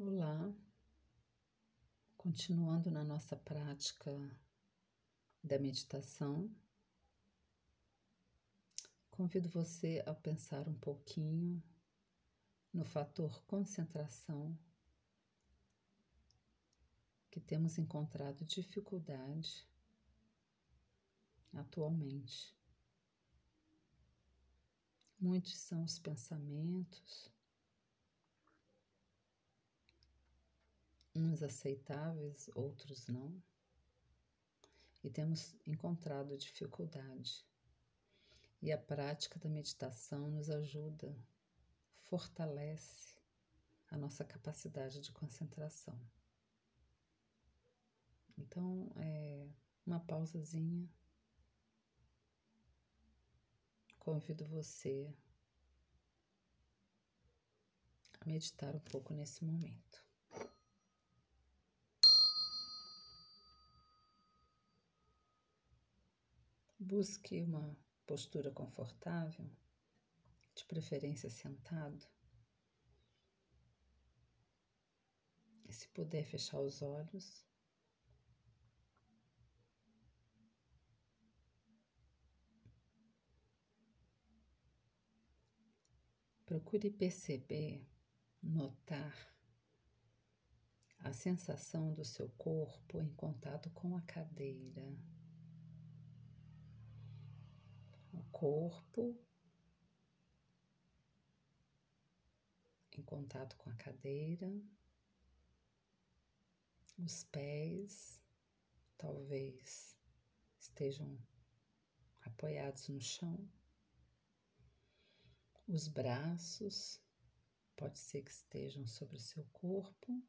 Olá, continuando na nossa prática da meditação, convido você a pensar um pouquinho no fator concentração que temos encontrado dificuldade atualmente. Muitos são os pensamentos uns aceitáveis, outros não, e temos encontrado dificuldade. E a prática da meditação nos ajuda, fortalece a nossa capacidade de concentração. Então, é uma pausazinha. Convido você a meditar um pouco nesse momento. Busque uma postura confortável, de preferência sentado. E se puder fechar os olhos. Procure perceber, notar a sensação do seu corpo em contato com a cadeira. Corpo em contato com a cadeira, os pés talvez estejam apoiados no chão, os braços pode ser que estejam sobre o seu corpo.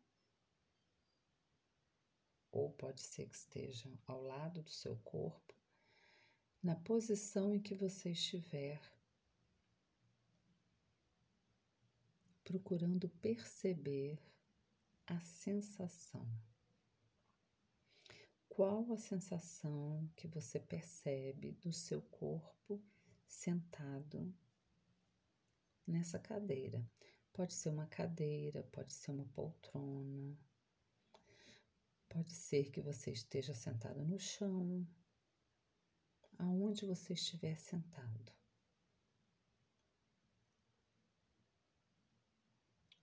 Ou pode ser que estejam ao lado do seu corpo na posição em que você estiver, procurando perceber a sensação. Qual a sensação que você percebe do seu corpo sentado nessa cadeira? Pode ser uma cadeira, pode ser uma poltrona, pode ser que você esteja sentado no chão, aonde você estiver sentado.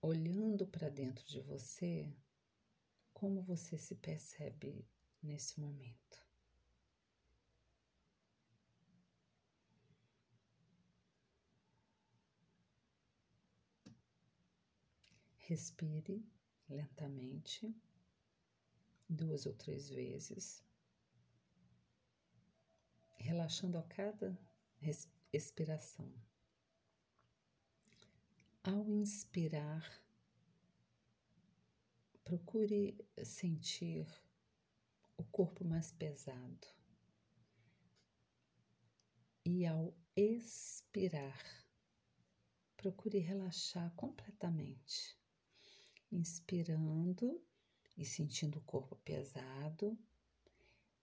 Olhando para dentro de você, como você se percebe nesse momento. Respire lentamente, duas ou três vezes relaxando a cada expiração. Ao inspirar, procure sentir o corpo mais pesado. E ao expirar, procure relaxar completamente, inspirando e sentindo o corpo pesado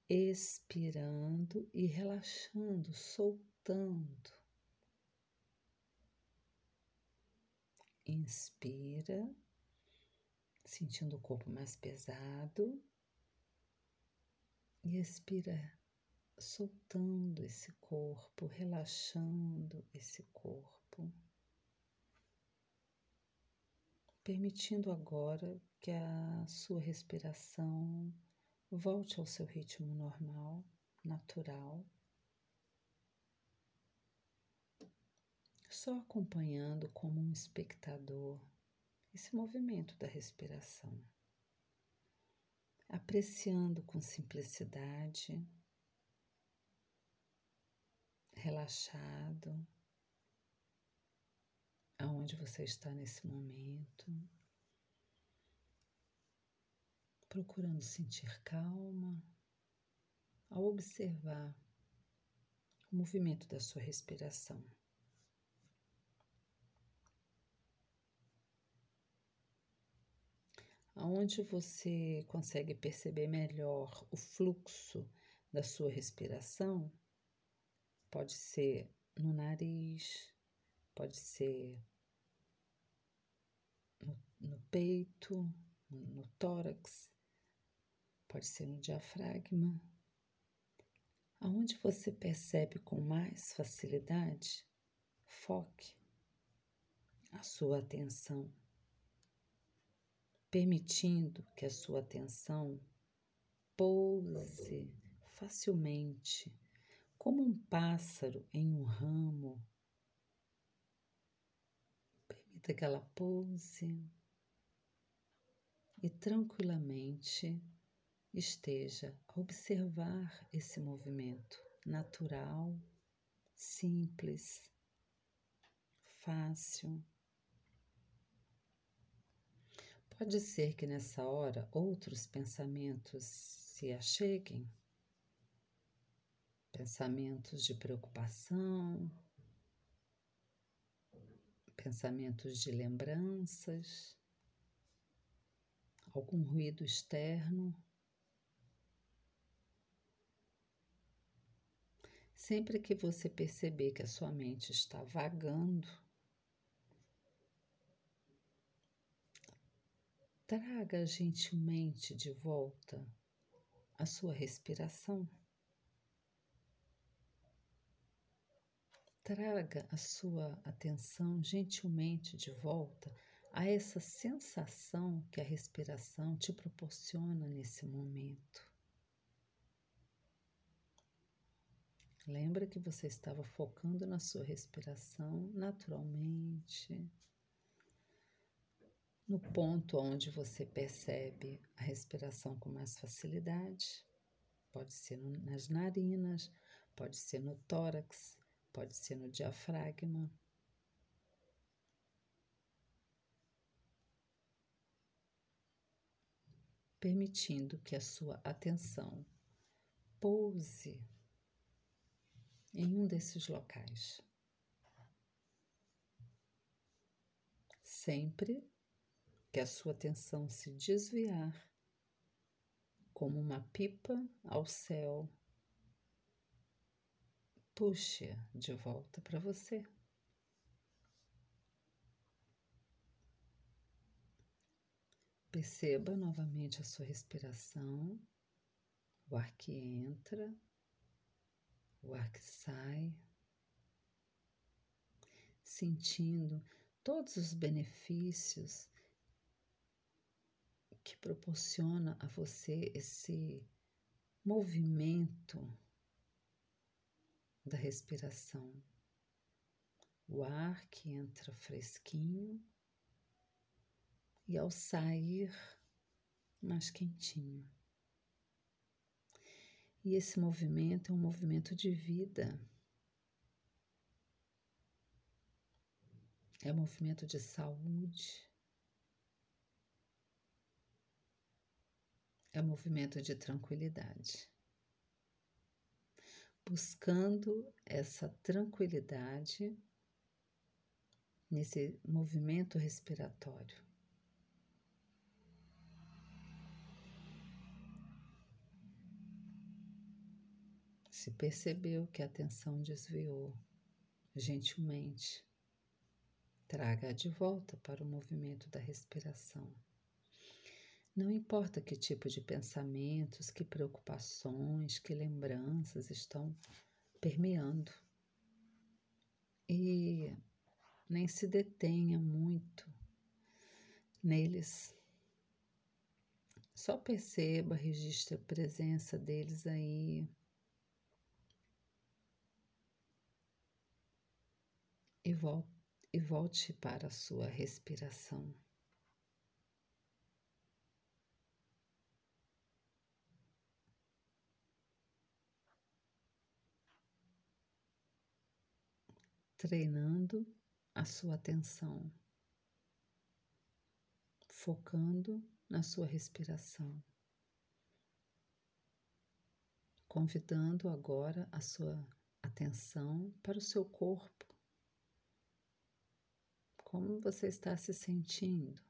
expirando e relaxando, soltando. Inspira, sentindo o corpo mais pesado, e expira, soltando esse corpo, relaxando esse corpo. Permitindo agora que a sua respiração Volte ao seu ritmo normal, natural. Só acompanhando como um espectador esse movimento da respiração. Apreciando com simplicidade, relaxado, aonde você está nesse momento procurando sentir calma ao observar o movimento da sua respiração. Aonde você consegue perceber melhor o fluxo da sua respiração, pode ser no nariz, pode ser no, no peito, no tórax, pode ser no diafragma. Aonde você percebe com mais facilidade, foque a sua atenção, permitindo que a sua atenção pouse facilmente, como um pássaro em um ramo. Permita que ela pouse e tranquilamente esteja a observar esse movimento natural, simples, fácil. Pode ser que nessa hora outros pensamentos se acheguem, pensamentos de preocupação, pensamentos de lembranças, algum ruído externo. Sempre que você perceber que a sua mente está vagando, traga gentilmente de volta a sua respiração. Traga a sua atenção gentilmente de volta a essa sensação que a respiração te proporciona nesse momento. Lembra que você estava focando na sua respiração naturalmente, no ponto onde você percebe a respiração com mais facilidade. Pode ser nas narinas, pode ser no tórax, pode ser no diafragma. Permitindo que a sua atenção pouse em um desses locais. Sempre que a sua atenção se desviar, como uma pipa ao céu, puxe de volta para você. Perceba novamente a sua respiração, o ar que entra o ar que sai, sentindo todos os benefícios que proporciona a você esse movimento da respiração. O ar que entra fresquinho e ao sair mais quentinho. E esse movimento é um movimento de vida. É um movimento de saúde. É um movimento de tranquilidade. Buscando essa tranquilidade nesse movimento respiratório. Se percebeu que a atenção desviou, gentilmente, traga-a de volta para o movimento da respiração. Não importa que tipo de pensamentos, que preocupações, que lembranças estão permeando. E nem se detenha muito neles. Só perceba, registre a presença deles aí e volte, e volte para a sua respiração. Treinando a sua atenção, focando na sua respiração, convidando agora a sua atenção para o seu corpo como você está se sentindo?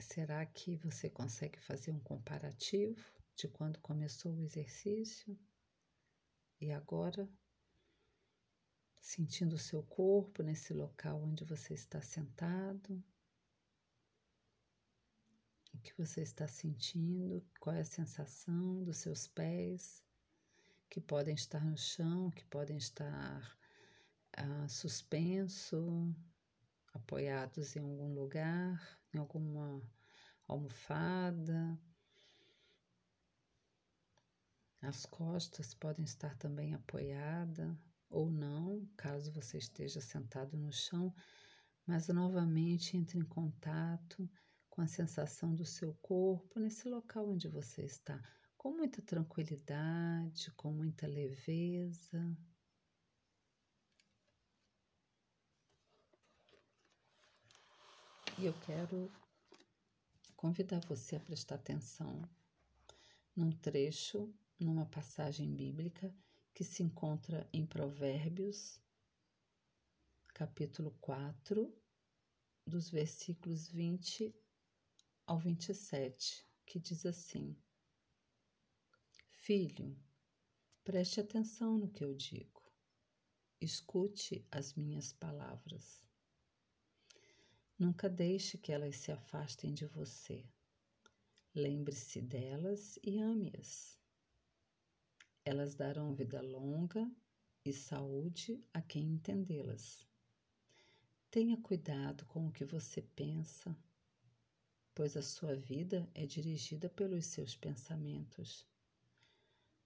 Será que você consegue fazer um comparativo de quando começou o exercício e agora? sentindo o seu corpo nesse local onde você está sentado. O que você está sentindo? Qual é a sensação dos seus pés que podem estar no chão, que podem estar ah, suspenso, apoiados em algum lugar, em alguma almofada. As costas podem estar também apoiadas ou não, caso você esteja sentado no chão, mas novamente entre em contato com a sensação do seu corpo nesse local onde você está, com muita tranquilidade, com muita leveza. E eu quero convidar você a prestar atenção num trecho, numa passagem bíblica que se encontra em Provérbios, capítulo 4, dos versículos 20 ao 27, que diz assim: Filho, preste atenção no que eu digo, escute as minhas palavras. Nunca deixe que elas se afastem de você. Lembre-se delas e ame-as. Elas darão vida longa e saúde a quem entendê-las. Tenha cuidado com o que você pensa, pois a sua vida é dirigida pelos seus pensamentos.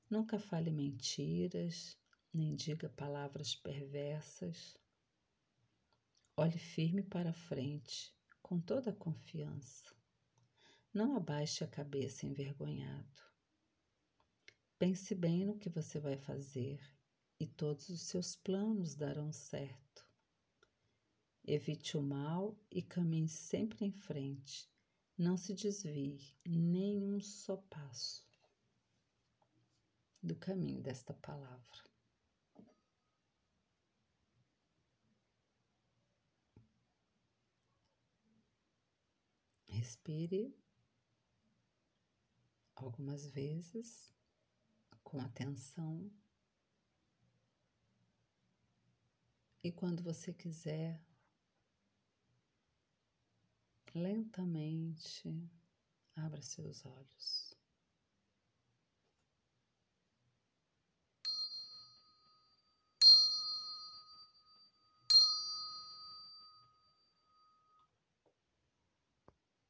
Nunca fale mentiras, nem diga palavras perversas. Olhe firme para frente, com toda a confiança. Não abaixe a cabeça envergonhado. Pense bem no que você vai fazer e todos os seus planos darão certo. Evite o mal e caminhe sempre em frente. Não se desvie nem um só passo do caminho desta palavra. Respire algumas vezes com atenção. E quando você quiser, lentamente abra seus olhos.